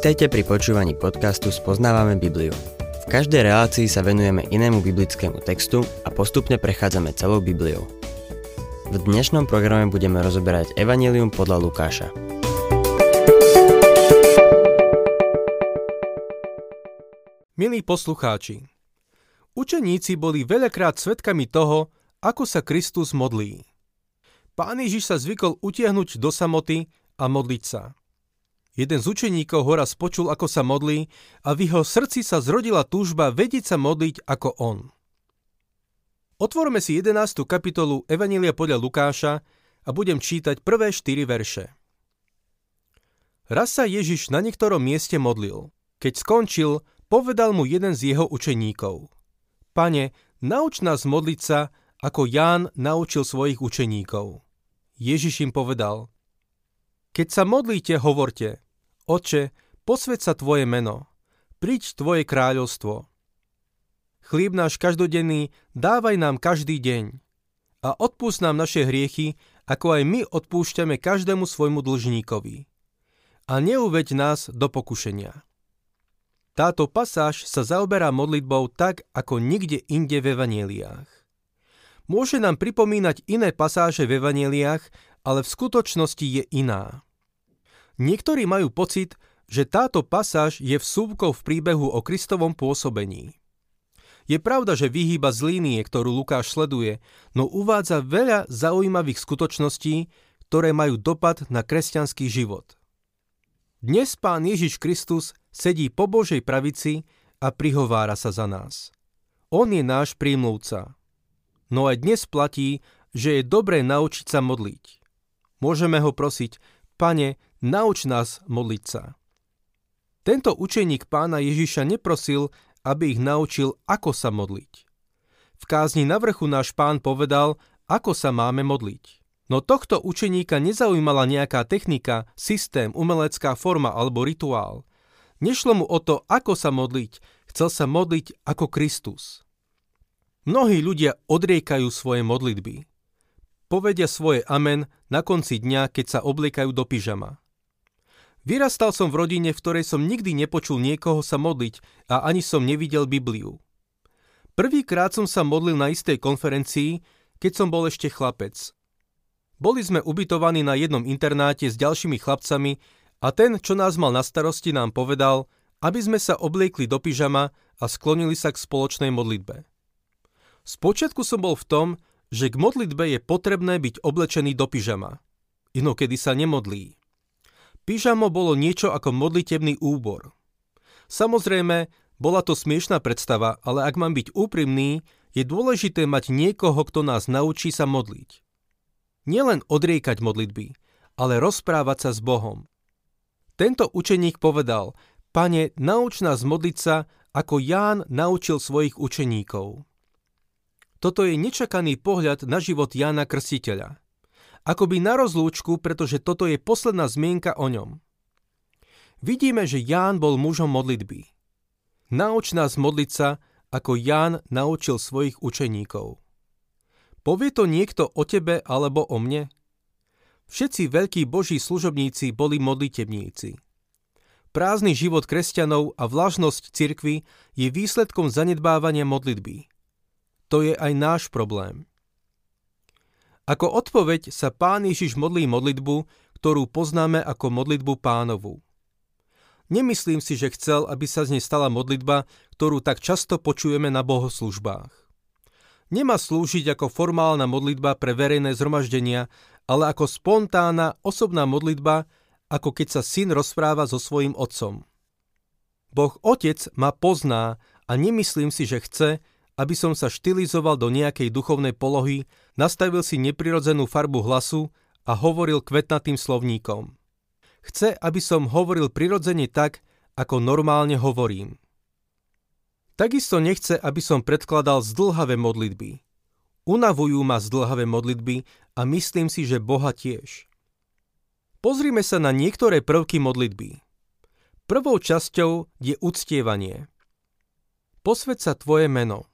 Vítajte pri počúvaní podcastu Spoznávame Bibliu. V každej relácii sa venujeme inému biblickému textu a postupne prechádzame celou Bibliou. V dnešnom programe budeme rozoberať Evangelium podľa Lukáša. Milí poslucháči, učeníci boli veľakrát svetkami toho, ako sa Kristus modlí. Pán Ježiš sa zvykol utiahnuť do samoty a modliť sa. Jeden z učeníkov ho raz počul, ako sa modlí a v jeho srdci sa zrodila túžba vedieť sa modliť ako on. Otvorme si 11. kapitolu Evanília podľa Lukáša a budem čítať prvé 4 verše. Raz sa Ježiš na niektorom mieste modlil. Keď skončil, povedal mu jeden z jeho učeníkov. Pane, nauč nás modliť sa, ako Ján naučil svojich učeníkov. Ježiš im povedal, keď sa modlíte, hovorte, Oče, posved sa Tvoje meno, príď Tvoje kráľovstvo. Chlieb náš každodenný dávaj nám každý deň a odpúsť nám naše hriechy, ako aj my odpúšťame každému svojmu dlžníkovi. A neuveď nás do pokušenia. Táto pasáž sa zaoberá modlitbou tak, ako nikde inde v evaneliách. Môže nám pripomínať iné pasáže v evaneliách, ale v skutočnosti je iná. Niektorí majú pocit, že táto pasáž je vsúvkou v príbehu o Kristovom pôsobení. Je pravda, že vyhýba z línie, ktorú Lukáš sleduje, no uvádza veľa zaujímavých skutočností, ktoré majú dopad na kresťanský život. Dnes pán Ježiš Kristus sedí po Božej pravici a prihovára sa za nás. On je náš prímluvca. No aj dnes platí, že je dobré naučiť sa modliť. Môžeme ho prosiť, Pane, nauč nás modliť sa. Tento učeník pána Ježiša neprosil, aby ich naučil, ako sa modliť. V kázni na vrchu náš pán povedal, ako sa máme modliť. No tohto učeníka nezaujímala nejaká technika, systém, umelecká forma alebo rituál. Nešlo mu o to, ako sa modliť, chcel sa modliť ako Kristus. Mnohí ľudia odriekajú svoje modlitby povedia svoje amen na konci dňa, keď sa obliekajú do pyžama. Vyrastal som v rodine, v ktorej som nikdy nepočul niekoho sa modliť a ani som nevidel Bibliu. Prvýkrát som sa modlil na istej konferencii, keď som bol ešte chlapec. Boli sme ubytovaní na jednom internáte s ďalšími chlapcami a ten, čo nás mal na starosti, nám povedal, aby sme sa obliekli do pyžama a sklonili sa k spoločnej modlitbe. Spočiatku som bol v tom, že k modlitbe je potrebné byť oblečený do pyžama. Inokedy sa nemodlí. Pyžamo bolo niečo ako modlitebný úbor. Samozrejme, bola to smiešná predstava, ale ak mám byť úprimný, je dôležité mať niekoho, kto nás naučí sa modliť. Nielen odriekať modlitby, ale rozprávať sa s Bohom. Tento učeník povedal, pane, nauč nás modliť sa, ako Ján naučil svojich učeníkov. Toto je nečakaný pohľad na život Jána Krstiteľa. Akoby na rozlúčku, pretože toto je posledná zmienka o ňom. Vidíme, že Ján bol mužom modlitby. Nauč nás modliť sa, ako Ján naučil svojich učeníkov. Povie to niekto o tebe alebo o mne? Všetci veľkí boží služobníci boli modlitebníci. Prázdny život kresťanov a vlažnosť cirkvy je výsledkom zanedbávania modlitby. To je aj náš problém. Ako odpoveď sa pán Ježiš modlí modlitbu, ktorú poznáme ako modlitbu pánovu. Nemyslím si, že chcel, aby sa z nej stala modlitba, ktorú tak často počujeme na bohoslužbách. Nemá slúžiť ako formálna modlitba pre verejné zhromaždenia, ale ako spontánna osobná modlitba, ako keď sa syn rozpráva so svojím otcom. Boh Otec ma pozná a nemyslím si, že chce, aby som sa štilizoval do nejakej duchovnej polohy, nastavil si neprirodzenú farbu hlasu a hovoril kvetnatým slovníkom. Chce, aby som hovoril prirodzene tak, ako normálne hovorím. Takisto nechce, aby som predkladal zdlhavé modlitby. Unavujú ma zdlhavé modlitby a myslím si, že Boha tiež. Pozrime sa na niektoré prvky modlitby. Prvou časťou je uctievanie. Posved sa tvoje meno.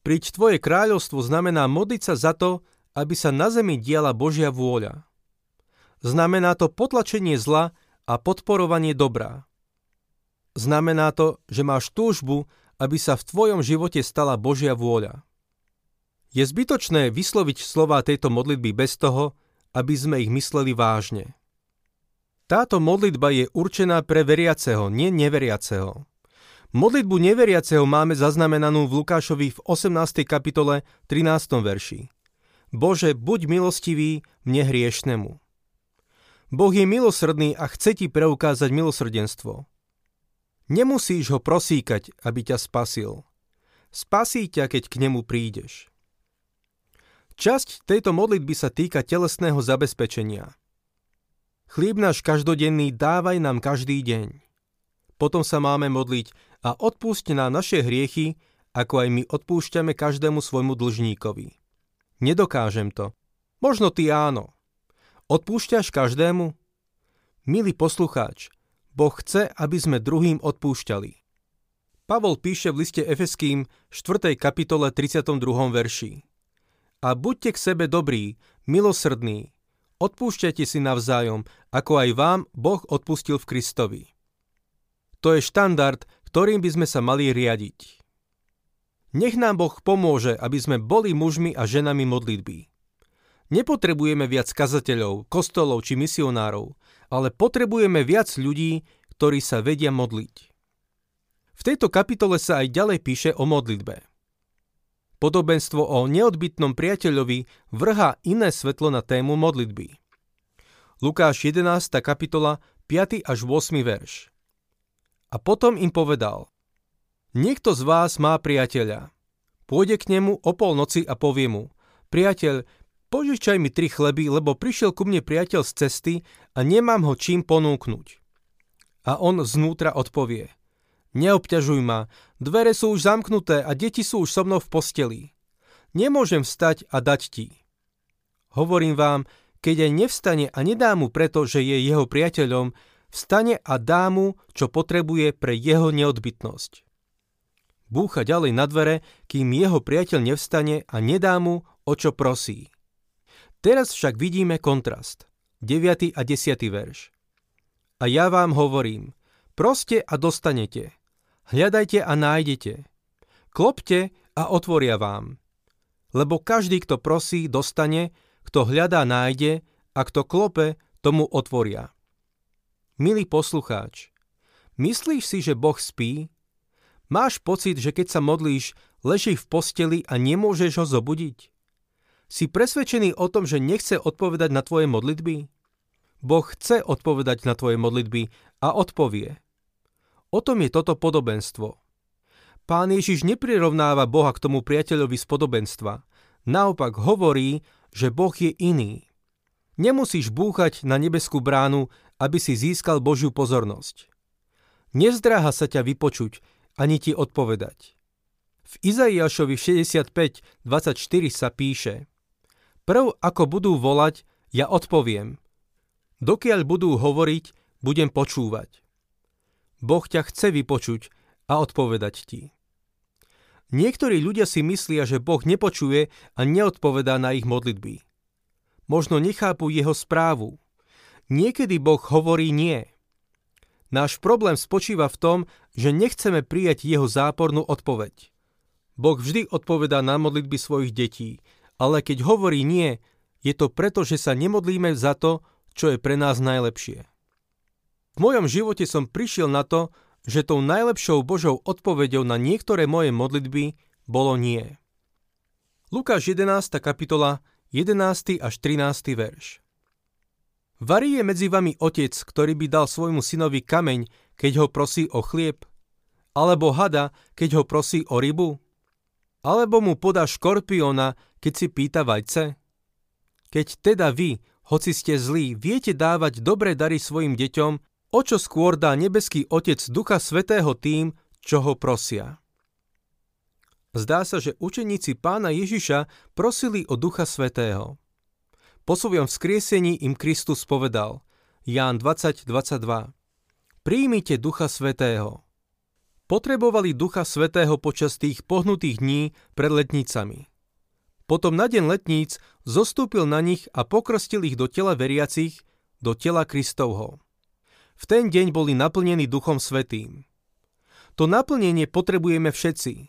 Priť tvoje kráľovstvo znamená modliť sa za to, aby sa na zemi diala Božia vôľa. Znamená to potlačenie zla a podporovanie dobrá. Znamená to, že máš túžbu, aby sa v tvojom živote stala Božia vôľa. Je zbytočné vysloviť slova tejto modlitby bez toho, aby sme ich mysleli vážne. Táto modlitba je určená pre veriaceho, nie neveriaceho. Modlitbu neveriaceho máme zaznamenanú v Lukášovi v 18. kapitole 13. verši. Bože, buď milostivý mne hriešnemu. Boh je milosrdný a chce ti preukázať milosrdenstvo. Nemusíš ho prosíkať, aby ťa spasil. Spasí ťa, keď k nemu prídeš. Časť tejto modlitby sa týka telesného zabezpečenia. Chlieb náš každodenný dávaj nám každý deň. Potom sa máme modliť a odpúšť nám naše hriechy, ako aj my odpúšťame každému svojmu dlžníkovi. Nedokážem to. Možno ty áno. Odpúšťaš každému? Milý poslucháč, Boh chce, aby sme druhým odpúšťali. Pavol píše v liste Efeským 4. kapitole 32. verši. A buďte k sebe dobrí, milosrdní, odpúšťajte si navzájom, ako aj vám Boh odpustil v Kristovi. To je štandard, ktorým by sme sa mali riadiť. Nech nám Boh pomôže, aby sme boli mužmi a ženami modlitby. Nepotrebujeme viac kazateľov, kostolov či misionárov, ale potrebujeme viac ľudí, ktorí sa vedia modliť. V tejto kapitole sa aj ďalej píše o modlitbe. Podobenstvo o neodbitnom priateľovi vrhá iné svetlo na tému modlitby. Lukáš 11. kapitola 5. až 8. verš. A potom im povedal, Niekto z vás má priateľa. Pôjde k nemu o polnoci a povie mu, priateľ, Požičaj mi tri chleby, lebo prišiel ku mne priateľ z cesty a nemám ho čím ponúknuť. A on znútra odpovie. Neobťažuj ma, dvere sú už zamknuté a deti sú už so mnou v posteli. Nemôžem vstať a dať ti. Hovorím vám, keď aj nevstane a nedá mu preto, že je jeho priateľom, vstane a dá mu, čo potrebuje pre jeho neodbytnosť. Búcha ďalej na dvere, kým jeho priateľ nevstane a nedá mu, o čo prosí. Teraz však vidíme kontrast. 9. a 10. verš. A ja vám hovorím, proste a dostanete. Hľadajte a nájdete. Klopte a otvoria vám. Lebo každý, kto prosí, dostane, kto hľadá, nájde a kto klope, tomu otvoria. Milý poslucháč, myslíš si, že Boh spí? Máš pocit, že keď sa modlíš, leží v posteli a nemôžeš ho zobudiť? Si presvedčený o tom, že nechce odpovedať na tvoje modlitby? Boh chce odpovedať na tvoje modlitby a odpovie. O tom je toto podobenstvo. Pán Ježiš neprirovnáva Boha k tomu priateľovi z podobenstva. Naopak hovorí, že Boh je iný. Nemusíš búchať na nebeskú bránu, aby si získal Božiu pozornosť. Nezdráha sa ťa vypočuť, ani ti odpovedať. V Izaiášovi 65.24 sa píše Prv ako budú volať, ja odpoviem. Dokiaľ budú hovoriť, budem počúvať. Boh ťa chce vypočuť a odpovedať ti. Niektorí ľudia si myslia, že Boh nepočuje a neodpovedá na ich modlitby. Možno nechápu jeho správu. Niekedy Boh hovorí nie. Náš problém spočíva v tom, že nechceme prijať jeho zápornú odpoveď. Boh vždy odpovedá na modlitby svojich detí ale keď hovorí nie, je to preto, že sa nemodlíme za to, čo je pre nás najlepšie. V mojom živote som prišiel na to, že tou najlepšou Božou odpoveďou na niektoré moje modlitby bolo nie. Lukáš 11. kapitola 11. až 13. verš Varí je medzi vami otec, ktorý by dal svojmu synovi kameň, keď ho prosí o chlieb? Alebo hada, keď ho prosí o rybu? Alebo mu podá škorpiona, keď si pýta vajce? Keď teda vy, hoci ste zlí, viete dávať dobré dary svojim deťom, o čo skôr dá nebeský Otec Ducha Svetého tým, čo ho prosia. Zdá sa, že učeníci pána Ježiša prosili o Ducha Svetého. Po svojom vzkriesení im Kristus povedal, Ján 20.22 Príjmite Ducha Svetého. Potrebovali Ducha Svetého počas tých pohnutých dní pred letnicami. Potom na deň letníc zostúpil na nich a pokrstil ich do tela veriacich, do tela Kristovho. V ten deň boli naplnení Duchom Svetým. To naplnenie potrebujeme všetci.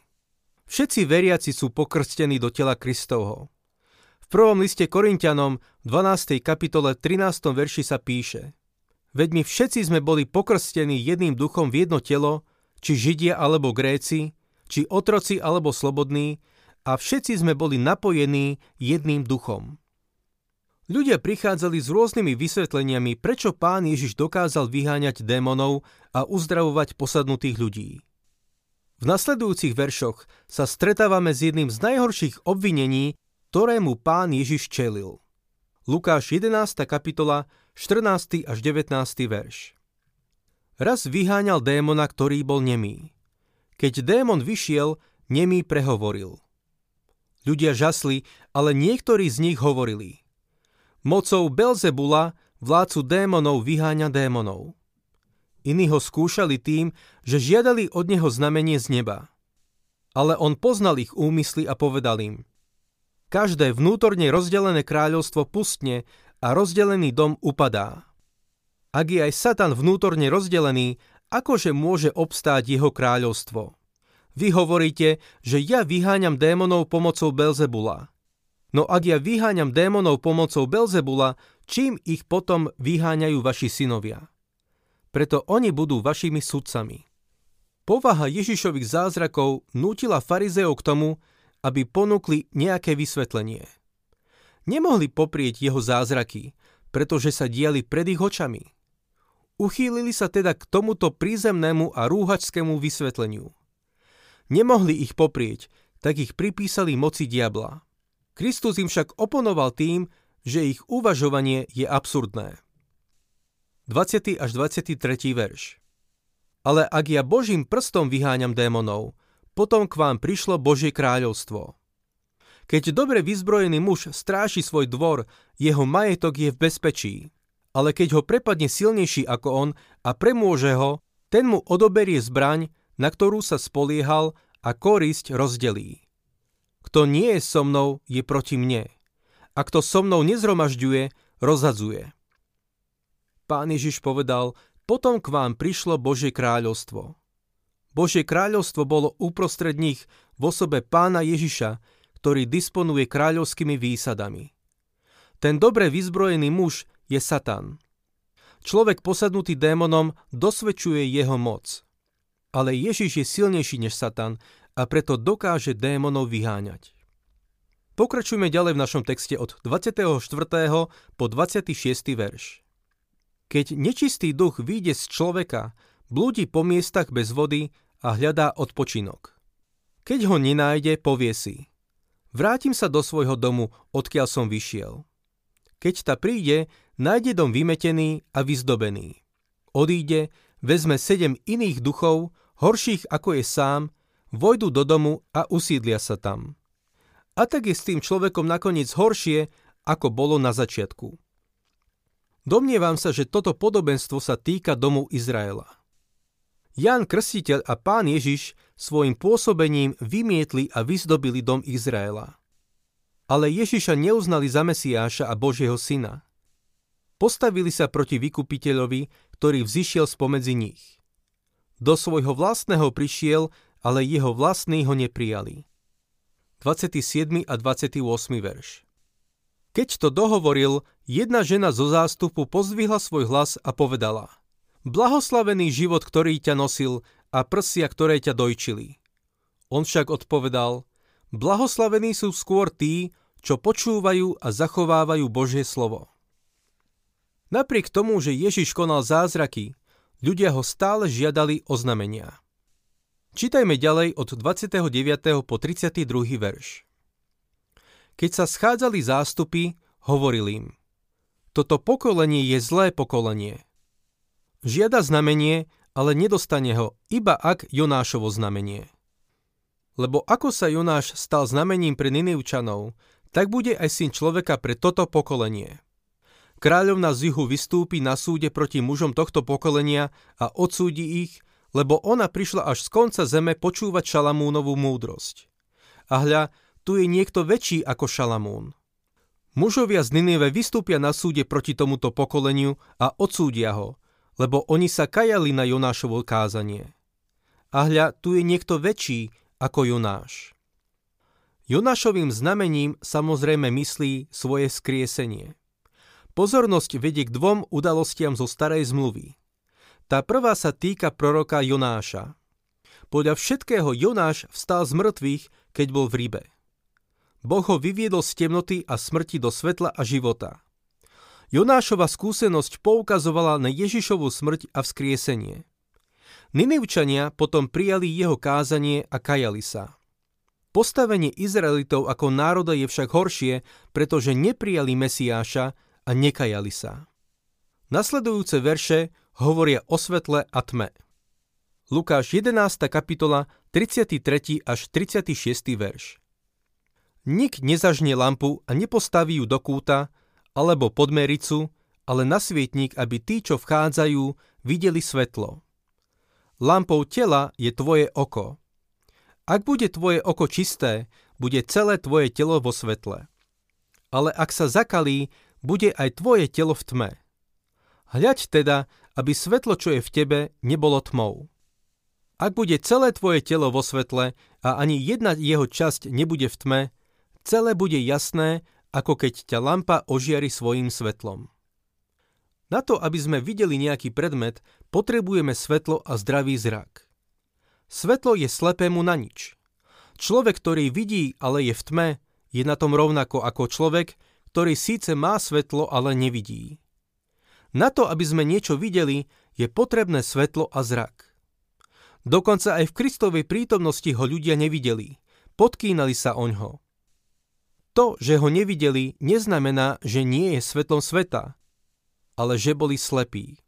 Všetci veriaci sú pokrstení do tela Kristovho. Prvom liste Korintianom v 12. kapitole 13. verši sa píše Veď my všetci sme boli pokrstení jedným duchom v jedno telo, či Židia alebo Gréci, či otroci alebo slobodní, a všetci sme boli napojení jedným duchom. Ľudia prichádzali s rôznymi vysvetleniami, prečo pán Ježiš dokázal vyháňať démonov a uzdravovať posadnutých ľudí. V nasledujúcich veršoch sa stretávame s jedným z najhorších obvinení, ktorému pán Ježiš čelil. Lukáš 11. kapitola, 14. až 19. verš. Raz vyháňal démona, ktorý bol nemý. Keď démon vyšiel, nemý prehovoril. Ľudia žasli, ale niektorí z nich hovorili – Mocou Belzebula, vládcu démonov, vyháňa démonov. Iní ho skúšali tým, že žiadali od neho znamenie z neba. Ale on poznal ich úmysly a povedal im Každé vnútorne rozdelené kráľovstvo pustne a rozdelený dom upadá. Ak je aj Satan vnútorne rozdelený, akože môže obstáť jeho kráľovstvo? Vy hovoríte, že ja vyháňam démonov pomocou Belzebula. No ak ja vyháňam démonov pomocou Belzebula, čím ich potom vyháňajú vaši synovia? Preto oni budú vašimi sudcami. Povaha Ježišových zázrakov nútila farizeov k tomu, aby ponúkli nejaké vysvetlenie. Nemohli poprieť jeho zázraky, pretože sa diali pred ich očami. Uchýlili sa teda k tomuto prízemnému a rúhačskému vysvetleniu. Nemohli ich poprieť, tak ich pripísali moci diabla. Kristus im však oponoval tým, že ich uvažovanie je absurdné. 20. až 23. verš Ale ak ja Božím prstom vyháňam démonov, potom k vám prišlo Božie kráľovstvo. Keď dobre vyzbrojený muž stráši svoj dvor, jeho majetok je v bezpečí. Ale keď ho prepadne silnejší ako on a premôže ho, ten mu odoberie zbraň, na ktorú sa spoliehal a korisť rozdelí. Kto nie je so mnou, je proti mne. A kto so mnou nezromažďuje, rozhadzuje. Pán Ježiš povedal, potom k vám prišlo Božie kráľovstvo. Božie kráľovstvo bolo uprostred nich v osobe pána Ježiša, ktorý disponuje kráľovskými výsadami. Ten dobre vyzbrojený muž je Satan. Človek posadnutý démonom dosvedčuje jeho moc. Ale Ježiš je silnejší než Satan a preto dokáže démonov vyháňať. Pokračujme ďalej v našom texte od 24. po 26. verš. Keď nečistý duch vyjde z človeka, blúdi po miestach bez vody a hľadá odpočinok. Keď ho nenájde, povie si Vrátim sa do svojho domu, odkiaľ som vyšiel. Keď ta príde, nájde dom vymetený a vyzdobený. Odíde, vezme sedem iných duchov, horších ako je sám, vojdu do domu a usídlia sa tam. A tak je s tým človekom nakoniec horšie, ako bolo na začiatku. Domnievam sa, že toto podobenstvo sa týka domu Izraela. Ján Krstiteľ a pán Ježiš svojim pôsobením vymietli a vyzdobili dom Izraela. Ale Ježiša neuznali za Mesiáša a Božieho syna. Postavili sa proti vykupiteľovi, ktorý vzýšiel spomedzi nich. Do svojho vlastného prišiel ale jeho vlastní ho neprijali. 27. a 28. verš Keď to dohovoril, jedna žena zo zástupu pozdvihla svoj hlas a povedala Blahoslavený život, ktorý ťa nosil a prsia, ktoré ťa dojčili. On však odpovedal Blahoslavení sú skôr tí, čo počúvajú a zachovávajú Božie slovo. Napriek tomu, že Ježiš konal zázraky, ľudia ho stále žiadali o znamenia. Čítajme ďalej od 29. po 32. verš. Keď sa schádzali zástupy, hovoril im Toto pokolenie je zlé pokolenie. Žiada znamenie, ale nedostane ho, iba ak Jonášovo znamenie. Lebo ako sa Jonáš stal znamením pre Ninivčanov, tak bude aj syn človeka pre toto pokolenie. Kráľovna z juhu vystúpi na súde proti mužom tohto pokolenia a odsúdi ich, lebo ona prišla až z konca zeme počúvať Šalamúnovú múdrosť. A hľa, tu je niekto väčší ako Šalamún. Mužovia z Ninive vystúpia na súde proti tomuto pokoleniu a odsúdia ho, lebo oni sa kajali na Jonášovo kázanie. a hľa, tu je niekto väčší ako Jonáš. Jonášovým znamením samozrejme myslí svoje skriesenie. Pozornosť vedie k dvom udalostiam zo starej zmluvy. Tá prvá sa týka proroka Jonáša. Podľa všetkého Jonáš vstal z mŕtvych, keď bol v rybe. Boh ho vyviedol z temnoty a smrti do svetla a života. Jonášova skúsenosť poukazovala na Ježišovu smrť a vzkriesenie. Ninivčania potom prijali jeho kázanie a kajali sa. Postavenie Izraelitov ako národa je však horšie, pretože neprijali Mesiáša a nekajali sa. Nasledujúce verše hovoria o svetle a tme. Lukáš 11. kapitola 33. až 36. verš. Nik nezažne lampu a nepostaví ju do kúta alebo pod mericu, ale na svietnik, aby tí, čo vchádzajú, videli svetlo. Lampou tela je tvoje oko. Ak bude tvoje oko čisté, bude celé tvoje telo vo svetle. Ale ak sa zakalí, bude aj tvoje telo v tme. Hľaď teda, aby svetlo, čo je v tebe, nebolo tmou. Ak bude celé tvoje telo vo svetle a ani jedna jeho časť nebude v tme, celé bude jasné, ako keď ťa lampa ožiari svojim svetlom. Na to, aby sme videli nejaký predmet, potrebujeme svetlo a zdravý zrak. Svetlo je slepému na nič. Človek, ktorý vidí, ale je v tme, je na tom rovnako ako človek, ktorý síce má svetlo, ale nevidí. Na to, aby sme niečo videli, je potrebné svetlo a zrak. Dokonca aj v Kristovej prítomnosti ho ľudia nevideli. Podkýnali sa oňho. To, že ho nevideli, neznamená, že nie je svetlom sveta, ale že boli slepí.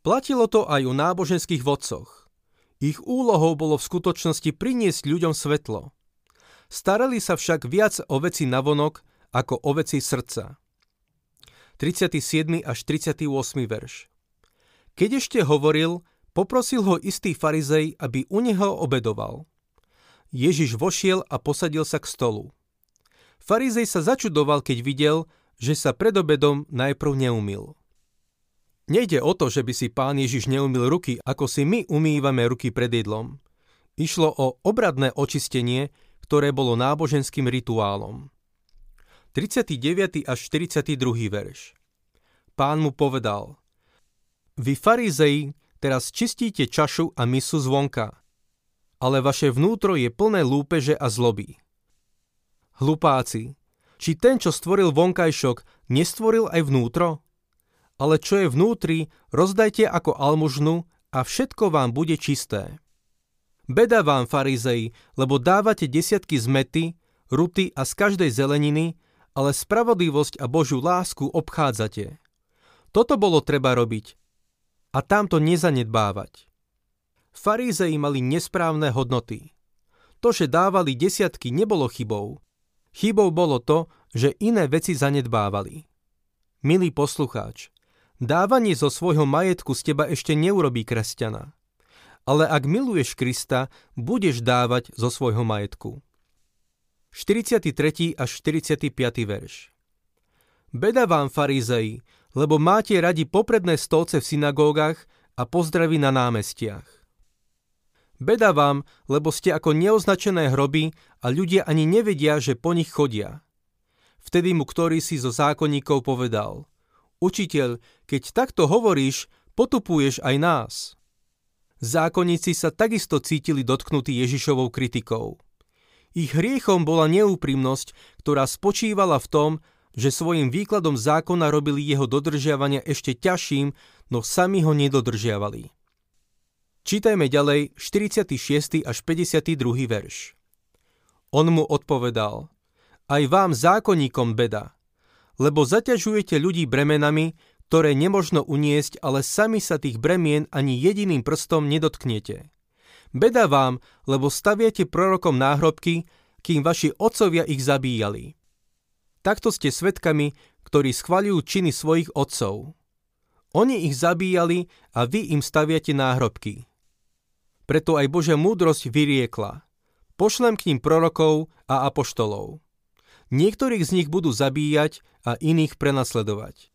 Platilo to aj o náboženských vodcoch. Ich úlohou bolo v skutočnosti priniesť ľuďom svetlo. Starali sa však viac o veci navonok ako o veci srdca. 37. až 38. verš Keď ešte hovoril, poprosil ho istý farizej, aby u neho obedoval. Ježiš vošiel a posadil sa k stolu. Farizej sa začudoval, keď videl, že sa pred obedom najprv neumil. Nejde o to, že by si pán Ježiš neumil ruky, ako si my umývame ruky pred jedlom. Išlo o obradné očistenie, ktoré bolo náboženským rituálom. 39. až 42. verš Pán mu povedal Vy farizei teraz čistíte čašu a misu zvonka, ale vaše vnútro je plné lúpeže a zloby. Hlupáci, či ten, čo stvoril vonkajšok, nestvoril aj vnútro? ale čo je vnútri, rozdajte ako almužnu a všetko vám bude čisté. Beda vám, farizei, lebo dávate desiatky zmety, ruty a z každej zeleniny, ale spravodlivosť a Božiu lásku obchádzate. Toto bolo treba robiť a tamto nezanedbávať. Farízei mali nesprávne hodnoty. To, že dávali desiatky, nebolo chybou. Chybou bolo to, že iné veci zanedbávali. Milý poslucháč, Dávanie zo svojho majetku z teba ešte neurobí kresťana. Ale ak miluješ Krista, budeš dávať zo svojho majetku. 43. až 45. verš Beda vám, farizei, lebo máte radi popredné stolce v synagógach a pozdravy na námestiach. Beda vám, lebo ste ako neoznačené hroby a ľudia ani nevedia, že po nich chodia. Vtedy mu ktorý si zo zákonníkov povedal – Učiteľ, keď takto hovoríš, potupuješ aj nás. Zákonníci sa takisto cítili dotknutí Ježišovou kritikou. Ich hriechom bola neúprimnosť, ktorá spočívala v tom, že svojim výkladom zákona robili jeho dodržiavania ešte ťažším, no sami ho nedodržiavali. Čítajme ďalej 46. až 52. verš. On mu odpovedal, aj vám zákonníkom beda, lebo zaťažujete ľudí bremenami, ktoré nemožno uniesť, ale sami sa tých bremien ani jediným prstom nedotknete. Beda vám, lebo staviate prorokom náhrobky, kým vaši otcovia ich zabíjali. Takto ste svetkami, ktorí schvaľujú činy svojich otcov. Oni ich zabíjali a vy im staviate náhrobky. Preto aj Božia múdrosť vyriekla. Pošlem k ním prorokov a apoštolov. Niektorých z nich budú zabíjať a iných prenasledovať.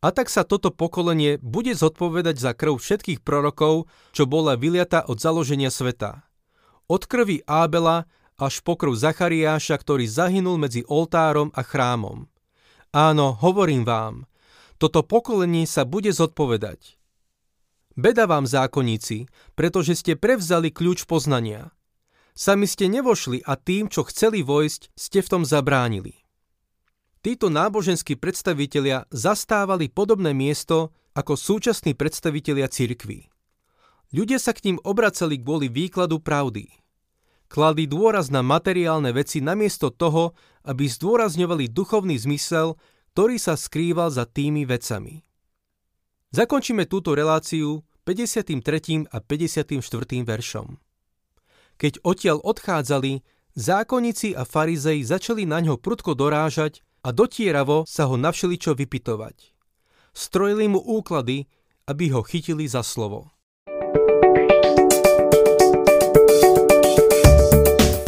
A tak sa toto pokolenie bude zodpovedať za krv všetkých prorokov, čo bola vyliata od založenia sveta. Od krvi Ábela až po krv Zachariáša, ktorý zahynul medzi oltárom a chrámom. Áno, hovorím vám, toto pokolenie sa bude zodpovedať. Beda vám, zákonníci, pretože ste prevzali kľúč poznania. Sami ste nevošli a tým, čo chceli vojsť, ste v tom zabránili. Títo náboženskí predstavitelia zastávali podobné miesto ako súčasní predstavitelia cirkví. Ľudia sa k ním obracali kvôli výkladu pravdy. Kladli dôraz na materiálne veci namiesto toho, aby zdôrazňovali duchovný zmysel, ktorý sa skrýval za tými vecami. Zakončíme túto reláciu 53. a 54. veršom. Keď odtiaľ odchádzali, zákonníci a farizei začali na ňo prudko dorážať a dotieravo sa ho navšeli čo vypitovať. Strojili mu úklady, aby ho chytili za slovo.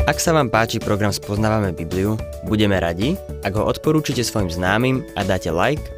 Ak sa vám páči program Spoznávame Bibliu, budeme radi, ak ho odporúčite svojim známym a dáte like,